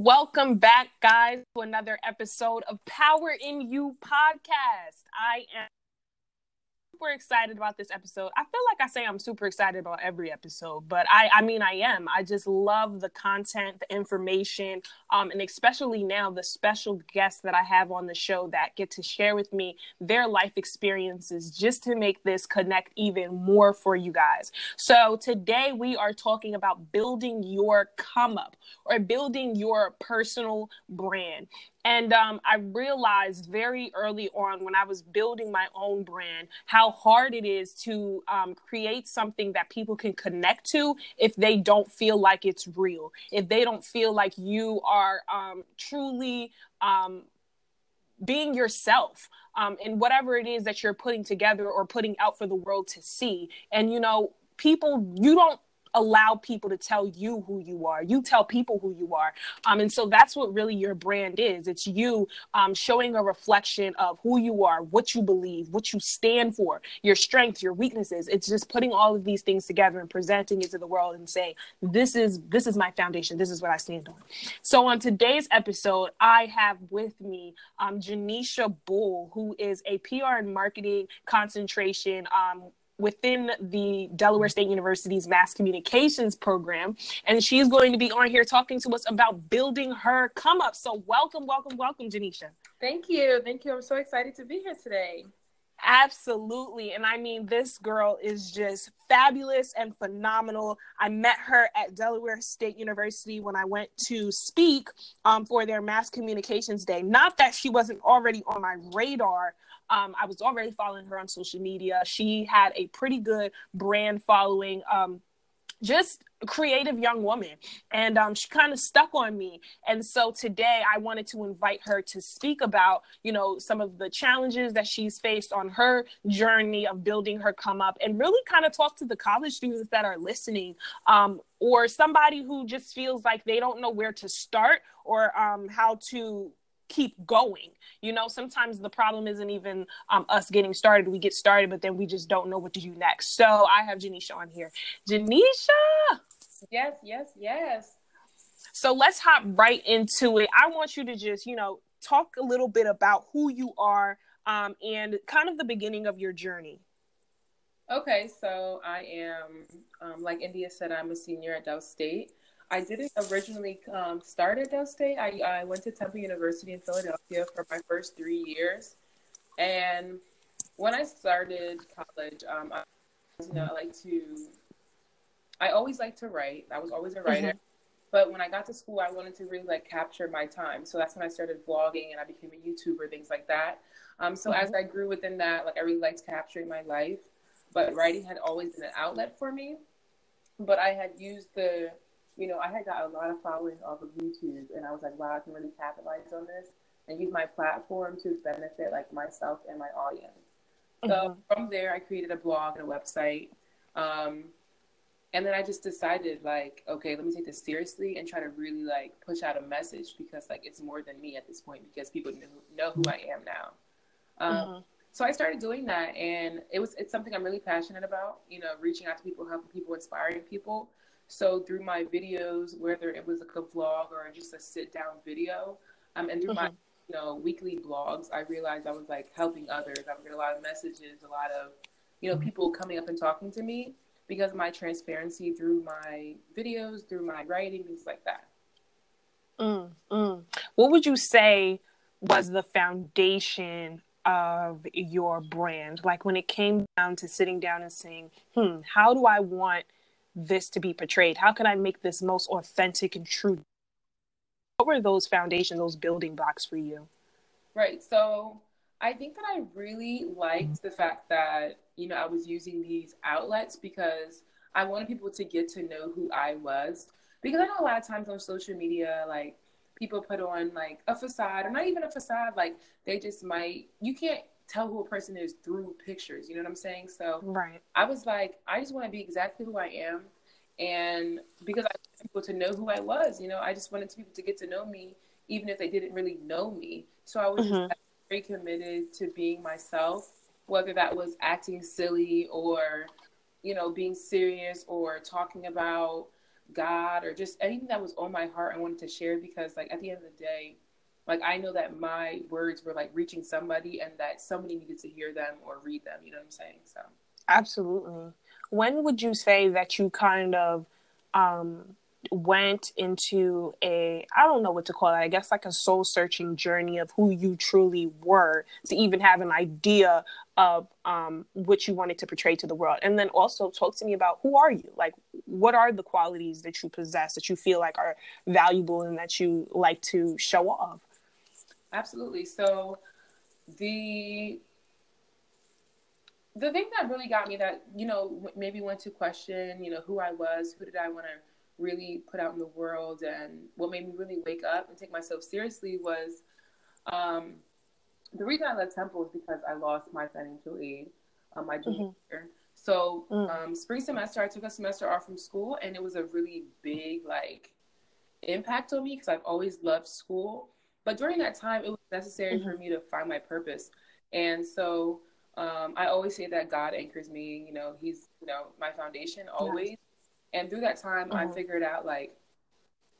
Welcome back, guys, to another episode of Power in You podcast. I am super excited about this episode. I feel like I say I'm super excited about every episode, but I I mean I am. I just love the content, the information, um, and especially now the special guests that I have on the show that get to share with me their life experiences just to make this connect even more for you guys. So today we are talking about building your come up or building your personal brand. And um, I realized very early on when I was building my own brand how hard it is to um, create something that people can connect to if they don't feel like it's real, if they don't feel like you are um, truly um, being yourself um, in whatever it is that you're putting together or putting out for the world to see. And, you know, people, you don't allow people to tell you who you are. You tell people who you are. Um, and so that's what really your brand is. It's you um, showing a reflection of who you are, what you believe, what you stand for, your strengths, your weaknesses. It's just putting all of these things together and presenting it to the world and saying, this is this is my foundation. This is what I stand on. So on today's episode, I have with me um, Janisha Bull, who is a PR and marketing concentration um, within the Delaware State University's mass communications program. And she's going to be on here talking to us about building her come up. So, welcome, welcome, welcome, Janisha. Thank you. Thank you. I'm so excited to be here today. Absolutely. And I mean, this girl is just fabulous and phenomenal. I met her at Delaware State University when I went to speak um, for their mass communications day. Not that she wasn't already on my radar, um, I was already following her on social media. She had a pretty good brand following. Um, just creative young woman and um, she kind of stuck on me and so today i wanted to invite her to speak about you know some of the challenges that she's faced on her journey of building her come up and really kind of talk to the college students that are listening um, or somebody who just feels like they don't know where to start or um, how to keep going. You know, sometimes the problem isn't even um, us getting started. We get started, but then we just don't know what to do next. So I have Janisha on here. Janisha. Yes, yes, yes. So let's hop right into it. I want you to just, you know, talk a little bit about who you are um, and kind of the beginning of your journey. Okay, so I am, um, like India said, I'm a senior at Del State. I didn't originally um, start at Del State. I, I went to Temple University in Philadelphia for my first three years. And when I started college, um, I, you know, I like to, I always like to write. I was always a writer. Mm-hmm. But when I got to school, I wanted to really like capture my time. So that's when I started vlogging and I became a YouTuber, things like that. Um, so mm-hmm. as I grew within that, like I really liked capturing my life. But writing had always been an outlet for me. But I had used the you know, I had got a lot of following off of YouTube, and I was like, wow, I can really capitalize on this and use my platform to benefit like myself and my audience. Mm-hmm. So from there, I created a blog and a website. Um, and then I just decided like, okay, let me take this seriously and try to really like push out a message because like it's more than me at this point because people know, know who I am now. Um, mm-hmm. So I started doing that, and it was it's something I'm really passionate about. You know, reaching out to people, helping people, inspiring people. So through my videos, whether it was like a vlog or just a sit down video, um, and through mm-hmm. my you know weekly blogs, I realized I was like helping others. I would get a lot of messages, a lot of you know people coming up and talking to me because of my transparency through my videos, through my writing, things like that. Mm, mm. What would you say was the foundation of your brand? Like when it came down to sitting down and saying, hmm, how do I want this to be portrayed? How can I make this most authentic and true? What were those foundations, those building blocks for you? Right. So I think that I really liked the fact that, you know, I was using these outlets because I wanted people to get to know who I was. Because I know a lot of times on social media, like people put on like a facade or not even a facade, like they just might, you can't tell who a person is through pictures. You know what I'm saying? So right. I was like, I just want to be exactly who I am, and because I want people to know who I was, you know, I just wanted people to get to know me, even if they didn't really know me. So I was mm-hmm. just very committed to being myself, whether that was acting silly or, you know, being serious or talking about God or just anything that was on my heart I wanted to share because like at the end of the day, like I know that my words were like reaching somebody and that somebody needed to hear them or read them, you know what I'm saying? So Absolutely. When would you say that you kind of um went into a I don't know what to call it, I guess like a soul searching journey of who you truly were to even have an idea of um, what you wanted to portray to the world. And then also talk to me about who are you? Like what are the qualities that you possess that you feel like are valuable and that you like to show off? Absolutely. So the the thing that really got me that you know maybe went to question you know who I was, who did I want to really put out in the world, and what made me really wake up and take myself seriously was um, the reason I left Temple was because I lost my financial aid um, my junior mm-hmm. year. So mm. um, spring semester, I took a semester off from school, and it was a really big like impact on me because I've always loved school. But during that time, it was necessary mm-hmm. for me to find my purpose, and so um, I always say that God anchors me. You know, He's you know my foundation always. And through that time, mm-hmm. I figured out like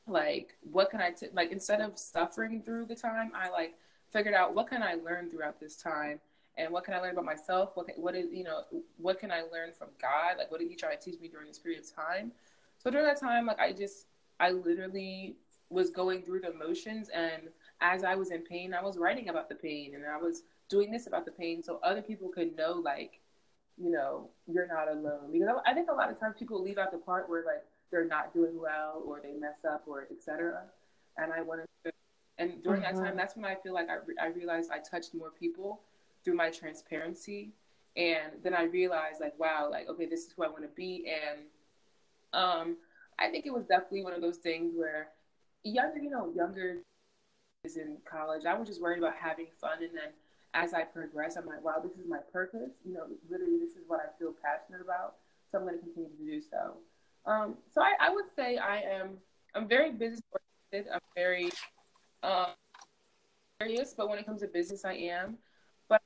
like what can I t- like instead of suffering through the time, I like figured out what can I learn throughout this time and what can I learn about myself? What can, what is you know what can I learn from God? Like what did He try to teach me during this period of time? So during that time, like I just I literally was going through the motions, and as I was in pain, I was writing about the pain, and I was doing this about the pain, so other people could know like you know you're not alone. Because I, I think a lot of times people leave out the part where like they're not doing well or they mess up or etc. And I wanted to and during mm-hmm. that time, mm-hmm. that's when I feel like I, re- I realized I touched more people through my transparency. And then I realized, like, wow, like, okay, this is who I want to be. And um, I think it was definitely one of those things where younger, you know, younger in college. I was just worried about having fun. And then as I progress, I'm like, wow, this is my purpose. You know, literally, this is what I feel passionate about. So I'm going to continue to do so. Um, so I, I would say I am, I'm very business oriented. I'm very um, serious, but when it comes to business, I am. But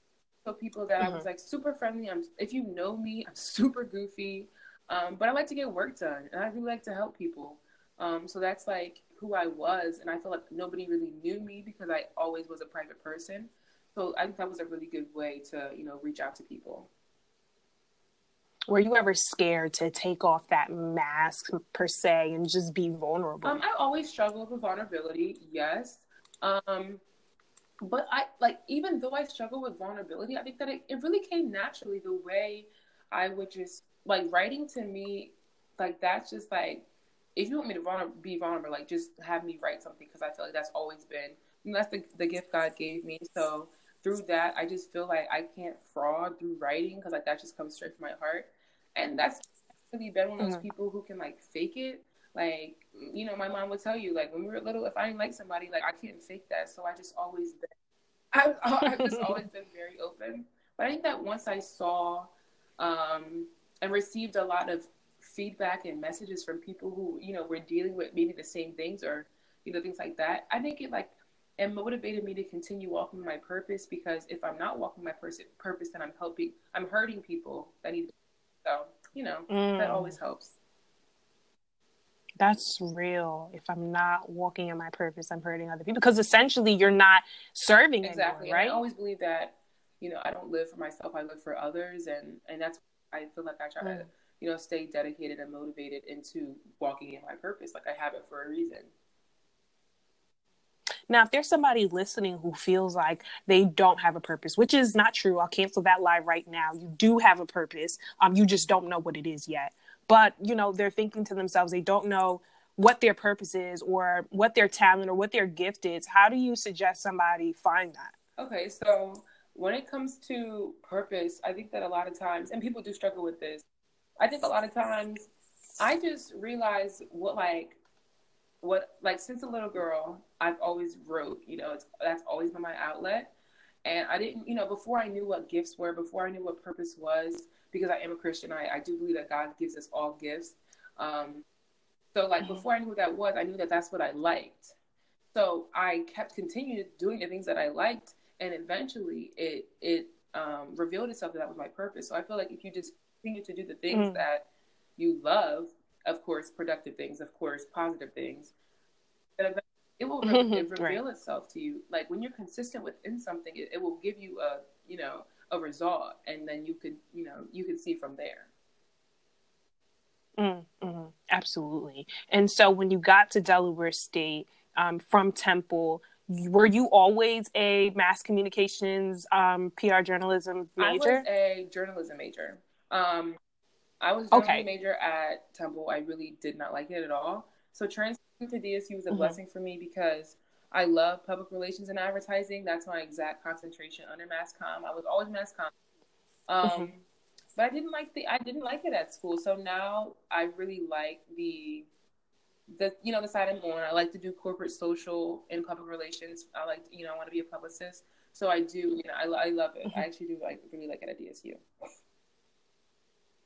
so people that mm-hmm. I was mm-hmm. like super friendly. I'm if you know me, I'm super goofy. Um, but I like to get work done, and I really like to help people. Um, so that's like who I was, and I felt like nobody really knew me because I always was a private person. So I think that was a really good way to you know reach out to people. Were you ever scared to take off that mask per se and just be vulnerable? Um, I always struggled with vulnerability. Yes, um, but I like even though I struggle with vulnerability, I think that it, it really came naturally the way I would just like writing to me, like that's just like if you want me to vulner- be vulnerable, like just have me write something because I feel like that's always been that's the, the gift God gave me. So through that, I just feel like I can't fraud through writing because like that just comes straight from my heart, and that's really been one of those mm-hmm. people who can like fake it like, you know, my mom would tell you, like, when we were little, if I didn't like somebody, like, I couldn't fake that. So I just always been, I, I've just always been very open. But I think that once I saw um, and received a lot of feedback and messages from people who, you know, were dealing with maybe the same things or, you know, things like that, I think it, like, it motivated me to continue walking my purpose because if I'm not walking my pers- purpose, then I'm helping, I'm hurting people that need, so, you know, mm. that always helps that's real. If I'm not walking in my purpose, I'm hurting other people because essentially you're not serving exactly. Anyone, right? I always believe that you know I don't live for myself; I live for others, and and that's I feel like I try mm. to you know stay dedicated and motivated into walking in my purpose. Like I have it for a reason. Now, if there's somebody listening who feels like they don't have a purpose, which is not true, I'll cancel that lie right now. You do have a purpose. Um, you just don't know what it is yet but you know they're thinking to themselves they don't know what their purpose is or what their talent or what their gift is how do you suggest somebody find that okay so when it comes to purpose i think that a lot of times and people do struggle with this i think a lot of times i just realize what like what like since a little girl i've always wrote you know it's that's always been my outlet and i didn't you know before i knew what gifts were before i knew what purpose was because I am a Christian, I, I do believe that God gives us all gifts. Um, so like mm-hmm. before I knew what that was, I knew that that's what I liked. So I kept continuing doing the things that I liked, and eventually it it um, revealed itself that that was my purpose. So I feel like if you just continue to do the things mm-hmm. that you love, of course, productive things, of course, positive things. It will it reveal right. itself to you. Like when you're consistent within something, it, it will give you a you know a result, and then you could you know you can see from there. Mm, mm, absolutely. And so when you got to Delaware State um, from Temple, were you always a mass communications um, PR journalism major? I was a journalism major. Um, I was a major at Temple. I really did not like it at all. So transferring to DSU was a mm-hmm. blessing for me because I love public relations and advertising. That's my exact concentration under mass comm. I was always mass comm. Um, mm-hmm. But I didn't like the I didn't like it at school. So now I really like the the you know the side I'm on. I like to do corporate social and public relations. I like you know I want to be a publicist. So I do you know I, I love it. Mm-hmm. I actually do like really like it at DSU.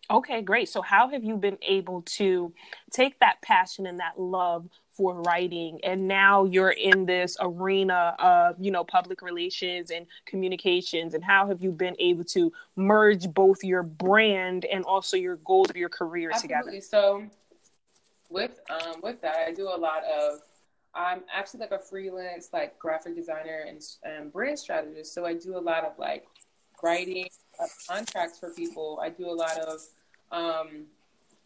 Okay, great. So how have you been able to take that passion and that love for writing and now you're in this arena of you know public relations and communications and how have you been able to merge both your brand and also your goals of your career Absolutely. together so with um with that i do a lot of i'm actually like a freelance like graphic designer and, and brand strategist so i do a lot of like writing uh, contracts for people i do a lot of um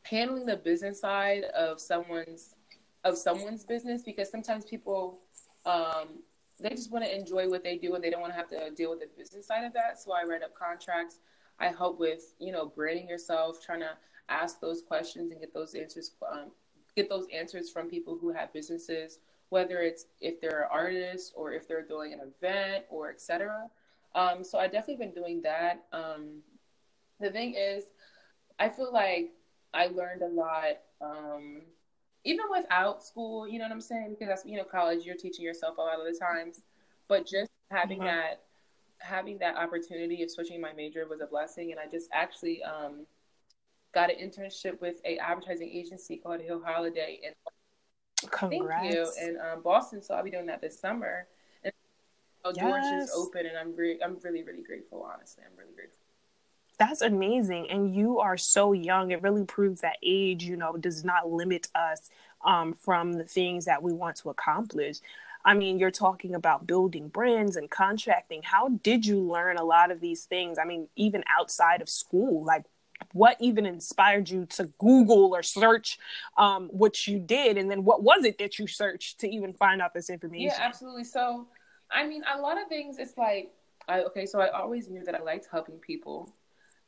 handling the business side of someone's of someone's business because sometimes people um, they just want to enjoy what they do and they don't want to have to deal with the business side of that. So I write up contracts. I help with you know branding yourself, trying to ask those questions and get those answers um, get those answers from people who have businesses, whether it's if they're artists or if they're doing an event or etc. Um, so I definitely been doing that. Um, the thing is, I feel like I learned a lot um, even without school, you know what I'm saying? Because that's you know, college, you're teaching yourself a lot of the times. But just having mm-hmm. that having that opportunity of switching my major was a blessing and I just actually um, got an internship with a advertising agency called Hill Holliday. and Congrats. Thank you. In um, Boston, so I'll be doing that this summer. And so yes. doors just open, and I'm re- I'm really really grateful. Honestly, I'm really grateful that's amazing and you are so young. It really proves that age you know does not limit us um, from the things that we want to accomplish. I mean you're talking about building brands and contracting. How did you learn a lot of these things? I mean even outside of school like what even inspired you to google or search um, what you did? And then what was it that you searched to even find out this information? yeah absolutely. So i mean a lot of things it's like I, okay so i always knew that i liked helping people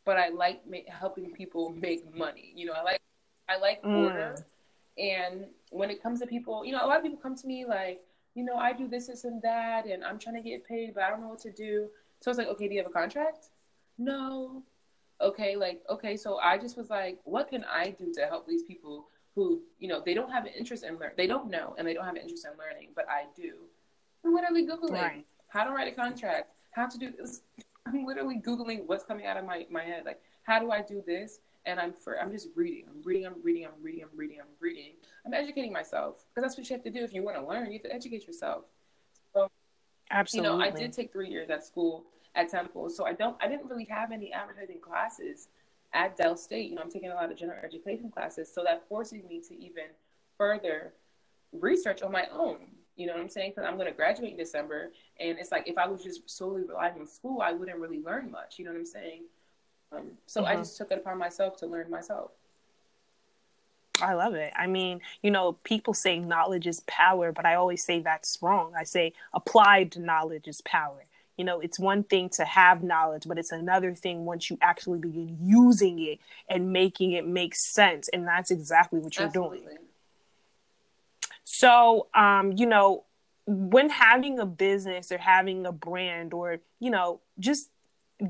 but I like ma- helping people make money. You know, I like I like mm. order, and when it comes to people, you know, a lot of people come to me like, you know, I do this, this, and that, and I'm trying to get paid, but I don't know what to do. So it's like, okay, do you have a contract? No. Okay, like okay, so I just was like, what can I do to help these people who, you know, they don't have an interest in learn, they don't know, and they don't have an interest in learning, but I do. I'm literally googling right. how to write a contract, how to do this. I'm literally googling what's coming out of my, my head. Like, how do I do this? And I'm for I'm just reading. I'm reading. I'm reading. I'm reading. I'm reading. I'm reading. I'm educating myself because that's what you have to do if you want to learn. You have to educate yourself. So, Absolutely. You know, I did take three years at school at Temple, so I don't. I didn't really have any advertising classes at Del State. You know, I'm taking a lot of general education classes, so that forces me to even further research on my own. You know what I'm saying? Because I'm going to graduate in December, and it's like if I was just solely relying on school, I wouldn't really learn much. You know what I'm saying? Um, so mm-hmm. I just took it upon myself to learn myself. I love it. I mean, you know, people say knowledge is power, but I always say that's wrong. I say applied knowledge is power. You know, it's one thing to have knowledge, but it's another thing once you actually begin using it and making it make sense. And that's exactly what you're Absolutely. doing. So, um, you know, when having a business or having a brand or, you know, just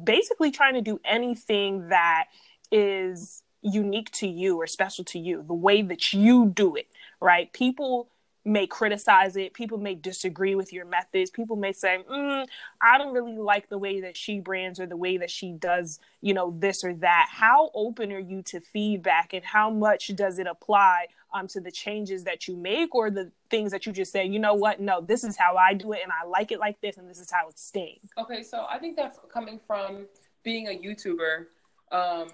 basically trying to do anything that is unique to you or special to you, the way that you do it, right? People may criticize it. People may disagree with your methods. People may say, mm, I don't really like the way that she brands or the way that she does, you know, this or that. How open are you to feedback and how much does it apply um, to the changes that you make or the things that you just say, you know what, no, this is how I do it and I like it like this and this is how it's staying? Okay, so I think that's coming from being a YouTuber. Um,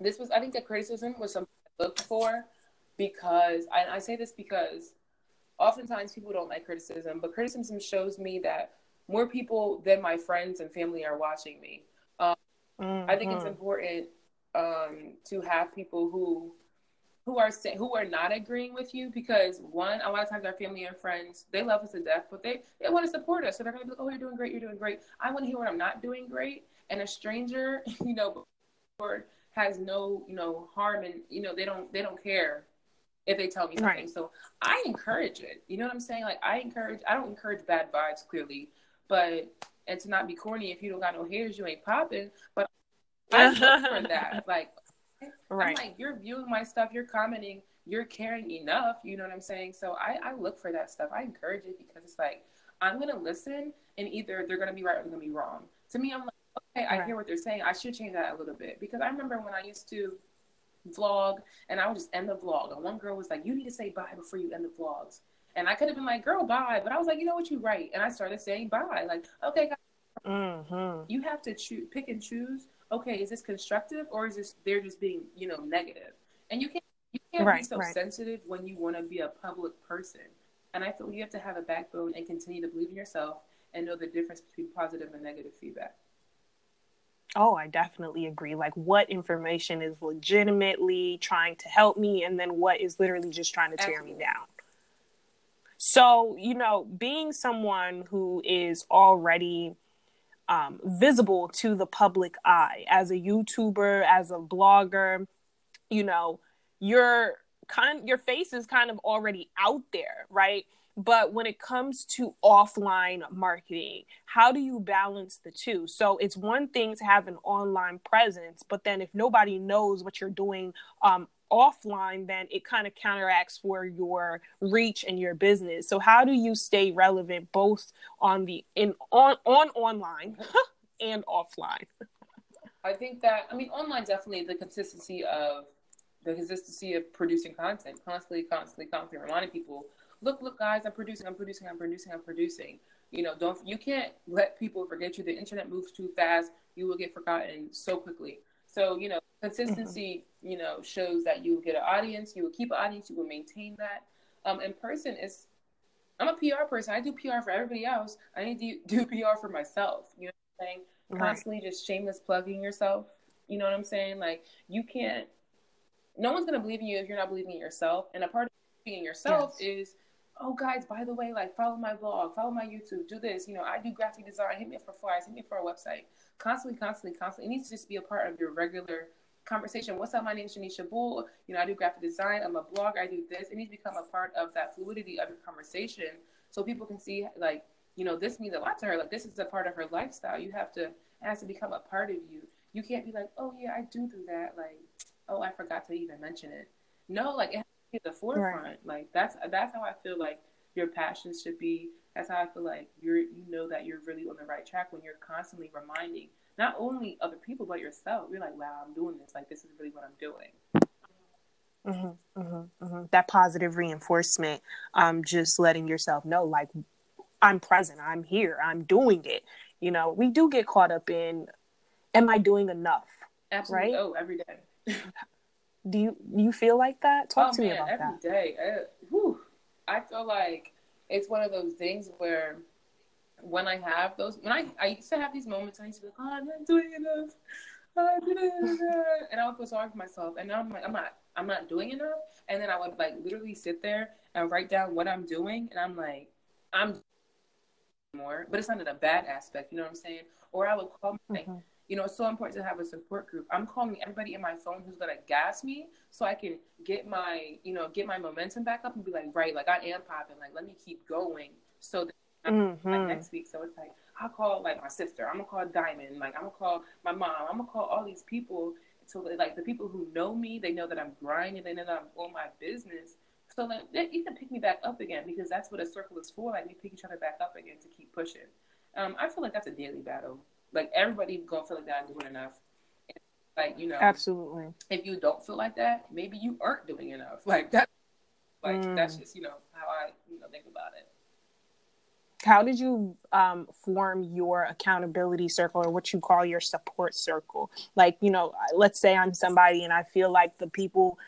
this was, I think the criticism was something I looked for because I say this because oftentimes people don't like criticism, but criticism shows me that more people than my friends and family are watching me. Um, mm-hmm. I think it's mm-hmm. important um, to have people who who are who are not agreeing with you because one, a lot of times our family and friends they love us to death, but they they want to support us, so they're gonna be like, "Oh, you're doing great, you're doing great." I want to hear what I'm not doing great, and a stranger, you know, has no you know harm and you know they don't they don't care if they tell me something. Right. So I encourage it. You know what I'm saying? Like I encourage. I don't encourage bad vibes clearly, but and to not be corny. If you don't got no haters, you ain't popping. But I look for that. Like, right. I'm like, you're viewing my stuff. You're commenting. You're caring enough. You know what I'm saying? So I, I look for that stuff. I encourage it because it's like I'm gonna listen, and either they're gonna be right or they're gonna be wrong. To me, I'm like, okay, I hear what they're saying. I should change that a little bit because I remember when I used to vlog and I would just end the vlog. And one girl was like, You need to say bye before you end the vlogs. And I could have been like, Girl, bye. But I was like, You know what? You right. And I started saying bye. Like, okay, guys, mm-hmm. you have to choose, pick and choose. Okay, is this constructive or is this they're just being, you know, negative? And you can't you can't right, be so right. sensitive when you want to be a public person. And I feel you have to have a backbone and continue to believe in yourself and know the difference between positive and negative feedback. Oh, I definitely agree. Like, what information is legitimately trying to help me, and then what is literally just trying to tear Absolutely. me down. So, you know, being someone who is already um, visible to the public eye as a YouTuber, as a blogger, you know, your kind your face is kind of already out there, right? But when it comes to offline marketing, how do you balance the two? So it's one thing to have an online presence, but then if nobody knows what you're doing um, offline, then it kind of counteracts for your reach and your business. So how do you stay relevant both on the in on on online and offline? I think that I mean online definitely the consistency of the consistency of producing content, constantly, constantly, constantly reminding people look, look, guys, I'm producing, I'm producing, I'm producing, I'm producing. You know, don't you can't let people forget you. The internet moves too fast. You will get forgotten so quickly. So, you know, consistency, mm-hmm. you know, shows that you will get an audience, you will keep an audience, you will maintain that. Um, in person is I'm a PR person. I do PR for everybody else. I need to do PR for myself. You know what I'm saying? Right. Constantly just shameless plugging yourself. You know what I'm saying? Like you can't no one's gonna believe in you if you're not believing in yourself. And a part of believing in yourself yes. is oh guys, by the way, like follow my blog, follow my YouTube, do this. You know, I do graphic design. Hit me up for flyers. Hit me up for a website. Constantly, constantly, constantly. It needs to just be a part of your regular conversation. What's up? My name is Janisha Bull. You know, I do graphic design. I'm a blogger. I do this. It needs to become a part of that fluidity of your conversation, so people can see like, you know, this means a lot to her. Like this is a part of her lifestyle. You have to it has to become a part of you. You can't be like, oh yeah, I do do that. Like, oh, I forgot to even mention it. No, like it the forefront. Right. Like that's that's how I feel like your passions should be. That's how I feel like you're you know that you're really on the right track when you're constantly reminding not only other people but yourself. You're like, wow, I'm doing this. Like this is really what I'm doing. Mm-hmm, mm-hmm, mm-hmm. That positive reinforcement, um, just letting yourself know, like, I'm present, I'm here, I'm doing it. You know, we do get caught up in, am I doing enough? Absolutely. Right? Oh, every day. Do you you feel like that? Talk oh, to man, me about every that. Every day, uh, whew, I feel like it's one of those things where when I have those, when I I used to have these moments, I used to be like, oh, I'm not doing enough. I and I would feel sorry for myself. And now I'm like, I'm not, I'm not doing enough. And then I would like literally sit there and write down what I'm doing, and I'm like, I'm more, but it's not in a bad aspect. You know what I'm saying? Or I would call my mm-hmm you know, it's so important to have a support group. I'm calling everybody in my phone who's gonna gas me so I can get my, you know, get my momentum back up and be like, right, like I am popping, like let me keep going. So that mm-hmm. like next week, so it's like I'll call like my sister, I'm gonna call Diamond, like I'm gonna call my mom, I'm gonna call all these people. So like the people who know me, they know that I'm grinding, they know that I'm on my business. So like you can pick me back up again because that's what a circle is for. Like we pick each other back up again to keep pushing. Um, I feel like that's a daily battle. Like everybody gonna feel like they're not doing enough. like you know, absolutely. If you don't feel like that, maybe you aren't doing enough. Like that. Like mm. that's just you know how I you know think about it. How did you um, form your accountability circle or what you call your support circle? Like, you know, let's say I'm somebody and I feel like the people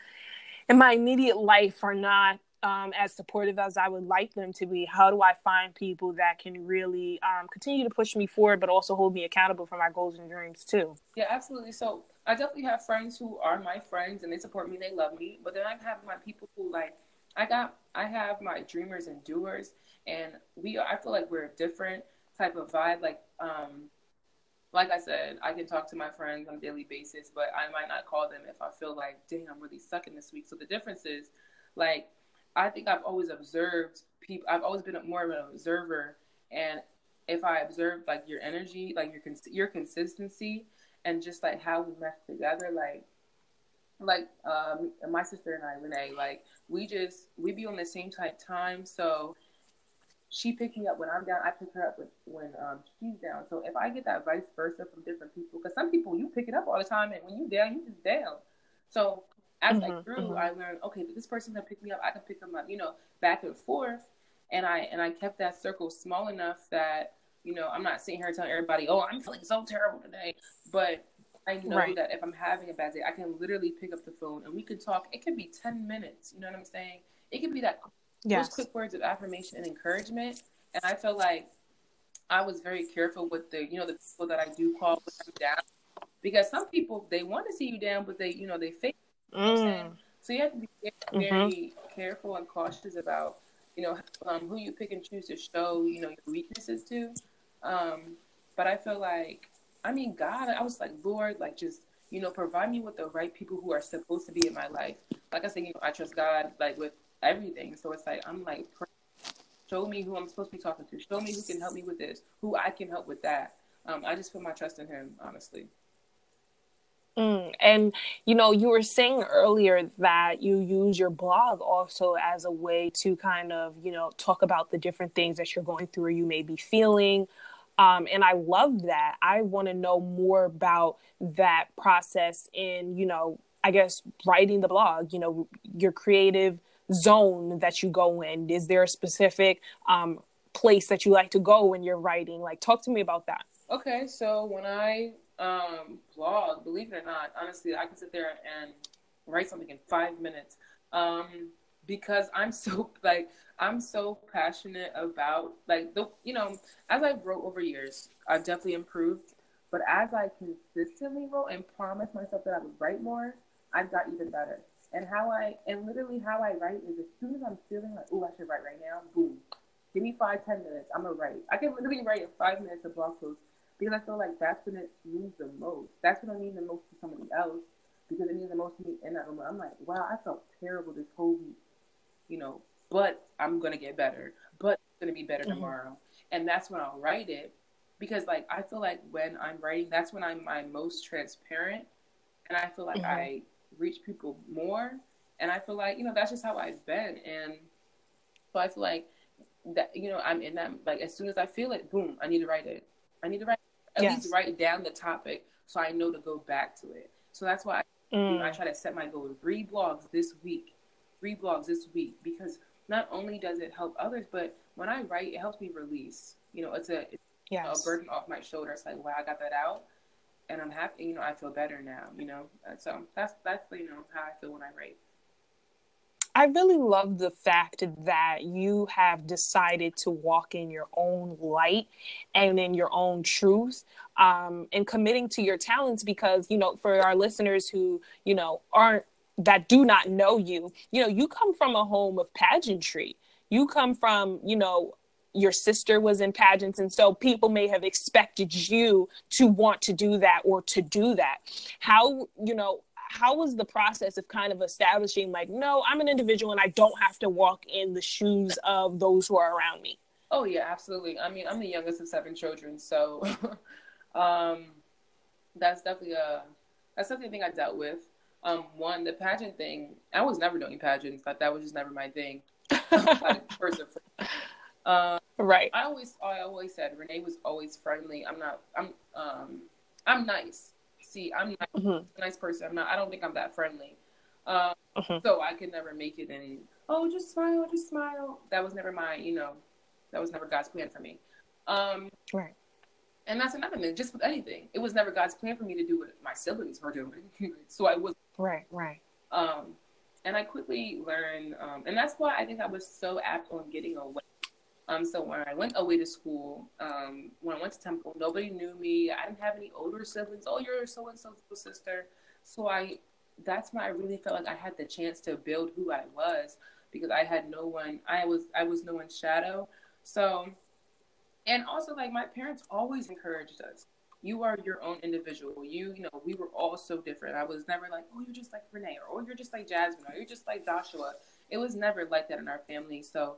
in my immediate life are not um, as supportive as I would like them to be, how do I find people that can really um, continue to push me forward, but also hold me accountable for my goals and dreams too? Yeah, absolutely. So I definitely have friends who are my friends and they support me, they love me. But then I have my people who like, I got, I have my dreamers and doers, and we, I feel like we're a different type of vibe. Like, um, like I said, I can talk to my friends on a daily basis, but I might not call them if I feel like, dang, I'm really sucking this week. So the difference is, like, I think I've always observed people. I've always been more of an observer, and if I observe like your energy, like your cons- your consistency, and just like how we mesh together, like like um, my sister and I, Renee, like we just we be on the same type time. So she picks me up when I'm down. I pick her up when um, she's down. So if I get that vice versa from different people, because some people you pick it up all the time, and when you down, you just down. So as mm-hmm, I grew, mm-hmm. I learned okay, this person can pick me up. I can pick them up, you know, back and forth. And I and I kept that circle small enough that you know I'm not sitting here telling everybody, oh, I'm feeling so terrible today. But I know right. that if I'm having a bad day, I can literally pick up the phone and we could talk. It could be ten minutes. You know what I'm saying? It could be that yes. those quick words of affirmation and encouragement. And I feel like I was very careful with the you know the people that I do call when I'm down because some people they want to see you down, but they you know they fake Mm. So you have to be very mm-hmm. careful and cautious about, you know, um, who you pick and choose to show, you know, your weaknesses to. Um, but I feel like, I mean, God, I was like, Lord, like just, you know, provide me with the right people who are supposed to be in my life. Like I said, you know, I trust God like with everything. So it's like I'm like, show me who I'm supposed to be talking to. Show me who can help me with this, who I can help with that. Um, I just put my trust in Him, honestly. Mm, and you know, you were saying earlier that you use your blog also as a way to kind of, you know, talk about the different things that you're going through or you may be feeling. Um, and I love that. I want to know more about that process in, you know, I guess writing the blog, you know, your creative zone that you go in. Is there a specific um, place that you like to go when you're writing? Like, talk to me about that. Okay, so when I um, blog, believe it or not, honestly, I can sit there and write something in five minutes. Um, because I'm so like I'm so passionate about like the you know as I wrote over years, I've definitely improved. But as I consistently wrote and promised myself that I would write more, I've got even better. And how I and literally how I write is as soon as I'm feeling like oh I should write right now, boom, give me five ten minutes, I'm gonna write. I can literally write in five minutes a blog post because I feel like that's when it means the most. That's when I mean the most to somebody else because it means the most to me in that moment. I'm like, wow, I felt terrible this whole week, you know, but I'm gonna get better. But it's gonna be better mm-hmm. tomorrow, and that's when I'll write it because like I feel like when I'm writing, that's when I'm my most transparent, and I feel like mm-hmm. I reach people more, and I feel like you know that's just how I've been, and so I feel like that you know I'm in that like as soon as I feel it, boom, I need to write it. I need to write at yes. least write down the topic so I know to go back to it. So that's why I, mm. you know, I try to set my goal: three blogs this week, three blogs this week, because not only does it help others, but when I write, it helps me release. You know, it's a it's yes. a burden off my shoulder. It's like, wow, I got that out, and I'm happy. You know, I feel better now. You know, so that's that's you know how I feel when I write. I really love the fact that you have decided to walk in your own light and in your own truth um, and committing to your talents because, you know, for our listeners who, you know, aren't that do not know you, you know, you come from a home of pageantry. You come from, you know, your sister was in pageants and so people may have expected you to want to do that or to do that how you know how was the process of kind of establishing like no i'm an individual and i don't have to walk in the shoes of those who are around me? Oh yeah absolutely. I mean i'm the youngest of seven children so um that's definitely a that's definitely a thing i dealt with. Um one the pageant thing i was never doing pageants but that was just never my thing. First um, right. I always i always said renee was always friendly. I'm not i'm um i'm nice see, I'm not mm-hmm. a nice person. I'm not. I don't think I'm that friendly. Um, mm-hmm. So I could never make it. And oh, just smile, just smile. That was never my, you know, that was never God's plan for me. Um, right. And that's another thing. Just with anything, it was never God's plan for me to do what my siblings were doing. so I was right, right. Um, and I quickly learned, um, and that's why I think I was so apt on getting away. Um, so when I went away to school, um, when I went to Temple, nobody knew me. I didn't have any older siblings. Oh, you're so and so sister. So I, that's when I really felt like I had the chance to build who I was because I had no one. I was I was no one's shadow. So, and also like my parents always encouraged us you are your own individual. You, you know, we were all so different. I was never like, oh, you're just like Renee, or oh, you're just like Jasmine, or you're just like Joshua. It was never like that in our family. So,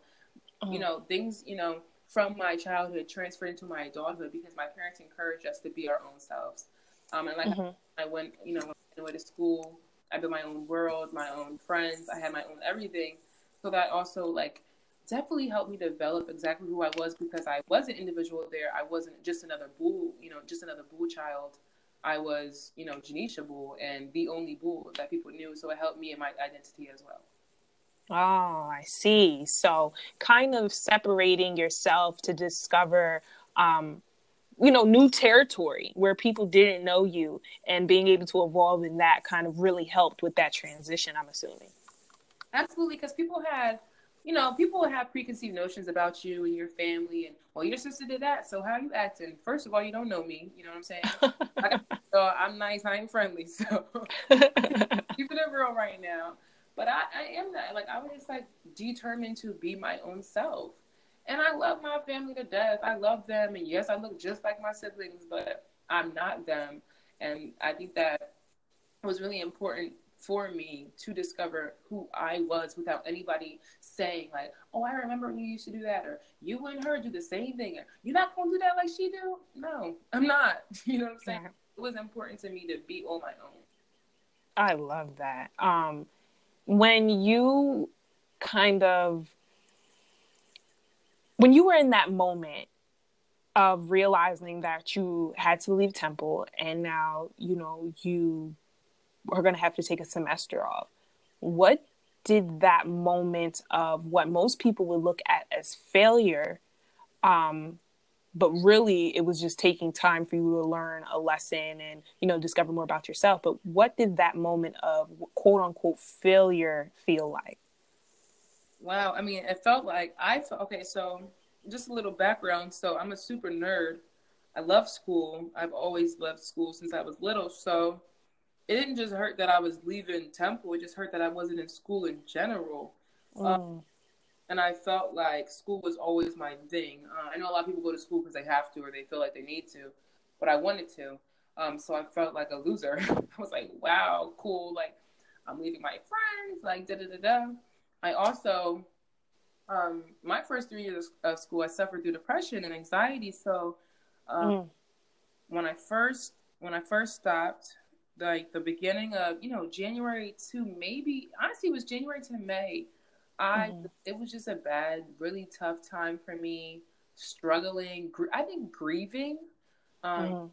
mm-hmm. you know, things, you know, from my childhood transferred into my adulthood because my parents encouraged us to be our own selves. Um, and like mm-hmm. I went, you know, I went to school. I built my own world, my own friends. I had my own everything. So that also like definitely helped me develop exactly who I was because I was an individual there. I wasn't just another bull, you know, just another bull child. I was, you know, Janisha Bull and the only bull that people knew. So it helped me in my identity as well. Oh, I see. So kind of separating yourself to discover, um, you know, new territory where people didn't know you and being able to evolve in that kind of really helped with that transition, I'm assuming. Absolutely. Because people had you know, people have preconceived notions about you and your family, and well, your sister did that, so how are you acting? First of all, you don't know me. You know what I'm saying? so I'm nice, I'm friendly, so keep it real right now. But I, I am that. Like I was just like determined to be my own self, and I love my family to death. I love them, and yes, I look just like my siblings, but I'm not them. And I think that was really important for me to discover who I was without anybody saying like, "Oh, I remember when you used to do that," or "You and her do the same thing," or "You're not gonna do that like she do." No, I'm not. You know what I'm saying? Yeah. It was important to me to be on my own. I love that. Um, when you kind of when you were in that moment of realizing that you had to leave temple and now you know you are going to have to take a semester off. What did that moment of what most people would look at as failure, um, but really it was just taking time for you to learn a lesson and you know discover more about yourself. But what did that moment of quote unquote failure feel like? Wow, I mean, it felt like I felt okay. So just a little background. So I'm a super nerd. I love school. I've always loved school since I was little. So it didn't just hurt that I was leaving Temple. It just hurt that I wasn't in school in general. Mm. Um, and I felt like school was always my thing. Uh, I know a lot of people go to school because they have to or they feel like they need to, but I wanted to. Um, so I felt like a loser. I was like, wow, cool. Like, I'm leaving my friends, like, da da da da. I also, um, my first three years of school, I suffered through depression and anxiety. So, um, mm. when I first, when I first stopped, like the beginning of you know January to maybe honestly it was January to May. I mm-hmm. it was just a bad, really tough time for me. Struggling, gr- I think grieving, um, mm-hmm.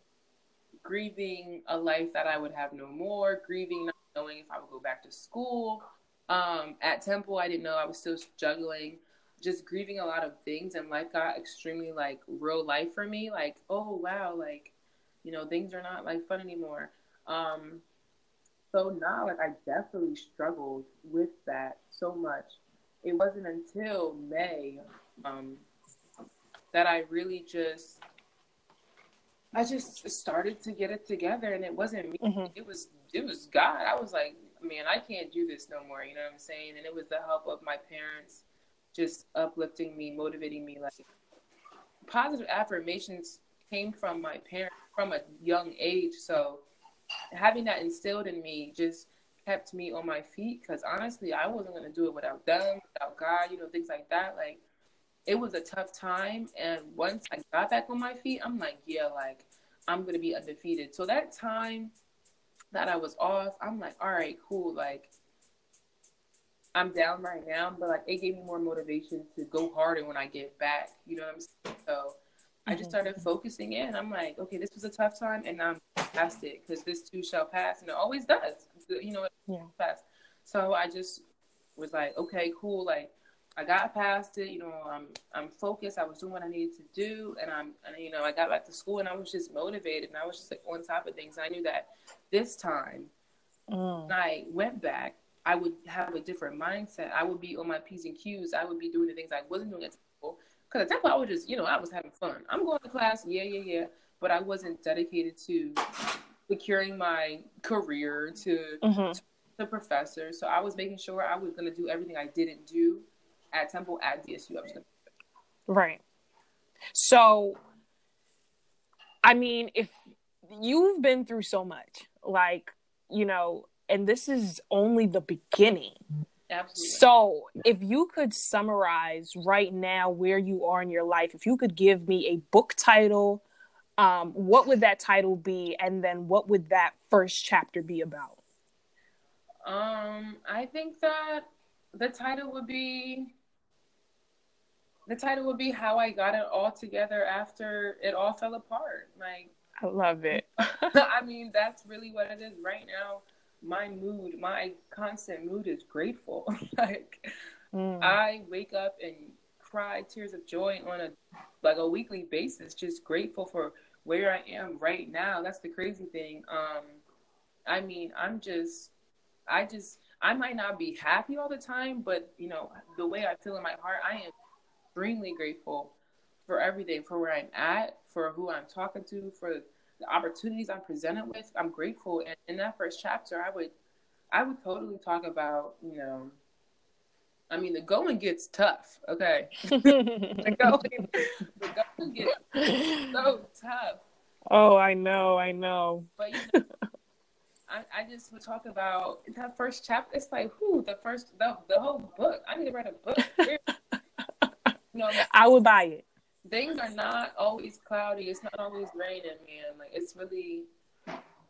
grieving a life that I would have no more. Grieving not knowing if I would go back to school. Um, at Temple, I didn't know I was still juggling, Just grieving a lot of things, and life got extremely like real life for me. Like, oh wow, like you know things are not like fun anymore. Um, so now, like, I definitely struggled with that so much. It wasn't until May um, that I really just, I just started to get it together, and it wasn't me. Mm-hmm. It was, it was God. I was like, man, I can't do this no more. You know what I'm saying? And it was the help of my parents, just uplifting me, motivating me. Like, positive affirmations came from my parents from a young age. So having that instilled in me just kept me on my feet because honestly, I wasn't going to do it without them, without God, you know, things like that. Like, it was a tough time. And once I got back on my feet, I'm like, yeah, like, I'm going to be undefeated. So that time that I was off, I'm like, all right, cool. Like, I'm down right now, but like, it gave me more motivation to go harder when I get back. You know what I'm saying? So, I just started mm-hmm. focusing in. I'm like, okay, this was a tough time, and I'm past it because this too shall pass, and it always does. You know, yeah. pass. So I just was like, okay, cool. Like I got past it. You know, I'm I'm focused. I was doing what I needed to do, and I'm and, you know I got back to school, and I was just motivated, and I was just like on top of things. I knew that this time, mm. I went back. I would have a different mindset. I would be on my P's and Q's. I would be doing the things I wasn't doing at school Because at that point I was just, you know, I was having fun. I'm going to class, yeah, yeah, yeah. But I wasn't dedicated to securing my career, to, mm-hmm. to the professor. So I was making sure I was going to do everything I didn't do at Temple at DSU. I was to Right. So, I mean, if you've been through so much, like, you know, and this is only the beginning. Absolutely. So, if you could summarize right now where you are in your life, if you could give me a book title, um, what would that title be? And then what would that first chapter be about? Um, I think that the title would be the title would be how I got it all together after it all fell apart. Like I love it. I mean, that's really what it is right now. My mood, my constant mood is grateful. like mm. I wake up and cry tears of joy on a like a weekly basis, just grateful for where I am right now. That's the crazy thing. Um I mean, I'm just I just I might not be happy all the time, but you know, the way I feel in my heart, I am extremely grateful for everything, for where I'm at, for who I'm talking to, for the opportunities I'm presented with. I'm grateful. And in that first chapter, I would, I would totally talk about, you know, I mean, the going gets tough. Okay, the going, the going gets so tough. Oh, I know, I know. But you know, I, I just would talk about that first chapter. It's like, who the first, the, the whole book. I need to write a book. know, I would buy it. Things are not always cloudy. It's not always raining, man. Like it's really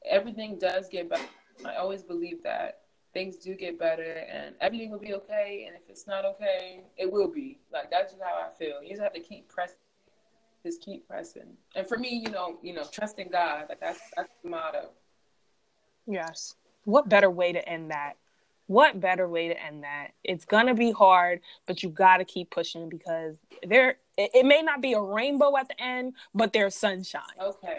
everything does get better. I always believe that things do get better and everything will be okay. And if it's not okay, it will be. Like that's just how I feel. You just have to keep pressing. Just keep pressing. And for me, you know, you know, trusting God. Like that's that's the motto. Yes. What better way to end that? what better way to end that? It's gonna be hard, but you gotta keep pushing because there it, it may not be a rainbow at the end, but there's sunshine. Okay.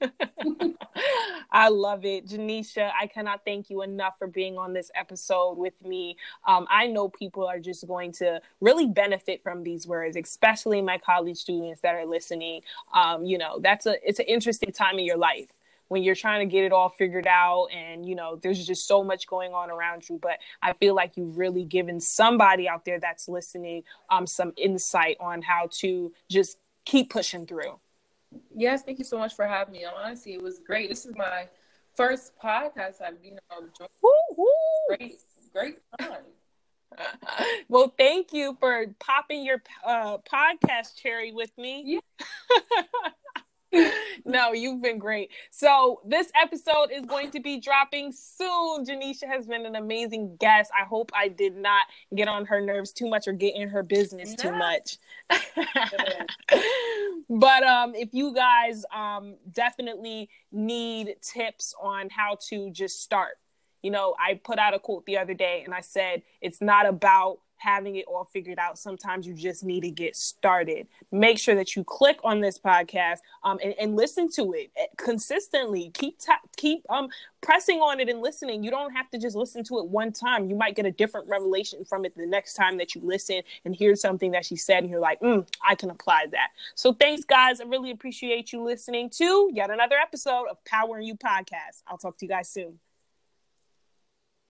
I love it. Janisha, I cannot thank you enough for being on this episode with me. Um, I know people are just going to really benefit from these words, especially my college students that are listening. Um, you know, that's a it's an interesting time in your life when you're trying to get it all figured out and you know there's just so much going on around you but i feel like you've really given somebody out there that's listening um some insight on how to just keep pushing through yes thank you so much for having me honestly it was great this is my first podcast i've know joined. great great time well, thank you for popping your uh, podcast cherry with me. Yeah. no, you've been great. So this episode is going to be dropping soon. Janisha has been an amazing guest. I hope I did not get on her nerves too much or get in her business too much. but um, if you guys um, definitely need tips on how to just start, you know, I put out a quote the other day and I said it's not about having it all figured out. Sometimes you just need to get started. Make sure that you click on this podcast um, and, and listen to it eh, consistently. Keep ta- keep um pressing on it and listening. You don't have to just listen to it one time. You might get a different revelation from it the next time that you listen and hear something that she said, and you're like, mm, I can apply that. So thanks, guys. I really appreciate you listening to yet another episode of Power You podcast. I'll talk to you guys soon.